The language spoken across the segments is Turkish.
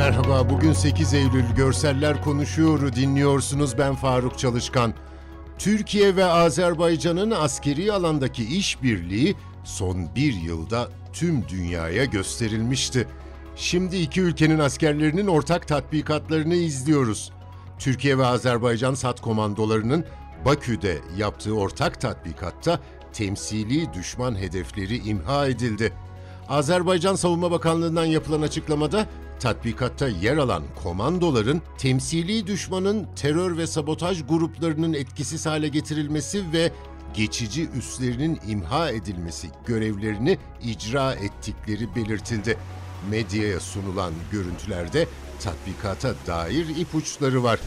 Merhaba, bugün 8 Eylül Görseller Konuşuyor'u dinliyorsunuz. Ben Faruk Çalışkan. Türkiye ve Azerbaycan'ın askeri alandaki işbirliği son bir yılda tüm dünyaya gösterilmişti. Şimdi iki ülkenin askerlerinin ortak tatbikatlarını izliyoruz. Türkiye ve Azerbaycan SAT komandolarının Bakü'de yaptığı ortak tatbikatta temsili düşman hedefleri imha edildi. Azerbaycan Savunma Bakanlığı'ndan yapılan açıklamada tatbikatta yer alan komandoların temsili düşmanın terör ve sabotaj gruplarının etkisiz hale getirilmesi ve geçici üslerinin imha edilmesi görevlerini icra ettikleri belirtildi. Medyaya sunulan görüntülerde tatbikata dair ipuçları var.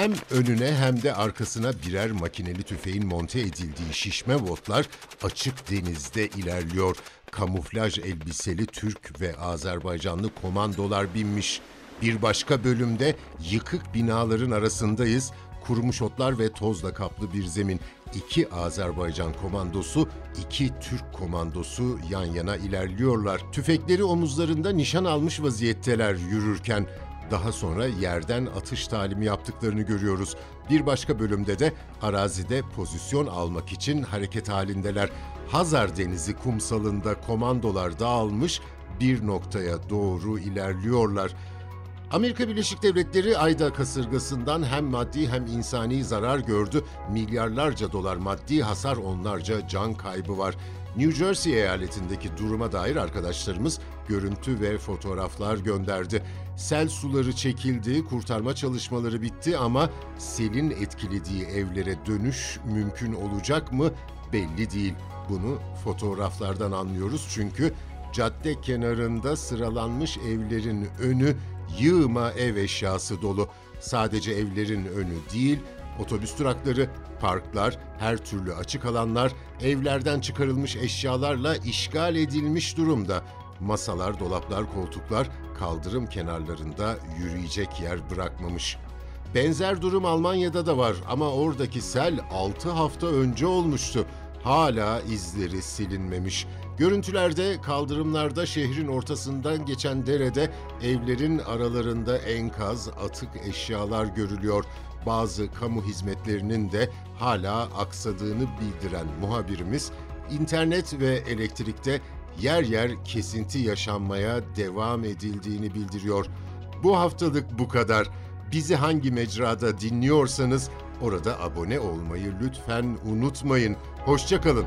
Hem önüne hem de arkasına birer makineli tüfeğin monte edildiği şişme botlar açık denizde ilerliyor. Kamuflaj elbiseli Türk ve Azerbaycanlı komandolar binmiş. Bir başka bölümde yıkık binaların arasındayız. Kurumuş otlar ve tozla kaplı bir zemin. İki Azerbaycan komandosu, iki Türk komandosu yan yana ilerliyorlar. Tüfekleri omuzlarında nişan almış vaziyetteler yürürken daha sonra yerden atış talimi yaptıklarını görüyoruz. Bir başka bölümde de arazide pozisyon almak için hareket halindeler. Hazar Denizi kumsalında komandolar dağılmış bir noktaya doğru ilerliyorlar. Amerika Birleşik Devletleri Ayda kasırgasından hem maddi hem insani zarar gördü. Milyarlarca dolar maddi hasar onlarca can kaybı var. New Jersey eyaletindeki duruma dair arkadaşlarımız görüntü ve fotoğraflar gönderdi. Sel suları çekildi, kurtarma çalışmaları bitti ama selin etkilediği evlere dönüş mümkün olacak mı belli değil. Bunu fotoğraflardan anlıyoruz çünkü cadde kenarında sıralanmış evlerin önü yığma ev eşyası dolu. Sadece evlerin önü değil, otobüs durakları, parklar, her türlü açık alanlar evlerden çıkarılmış eşyalarla işgal edilmiş durumda. Masalar, dolaplar, koltuklar kaldırım kenarlarında yürüyecek yer bırakmamış. Benzer durum Almanya'da da var ama oradaki sel 6 hafta önce olmuştu. Hala izleri silinmemiş. Görüntülerde kaldırımlarda şehrin ortasından geçen derede evlerin aralarında enkaz, atık eşyalar görülüyor. Bazı kamu hizmetlerinin de hala aksadığını bildiren muhabirimiz internet ve elektrikte yer yer kesinti yaşanmaya devam edildiğini bildiriyor. Bu haftalık bu kadar. Bizi hangi mecrada dinliyorsanız orada abone olmayı lütfen unutmayın. Hoşçakalın.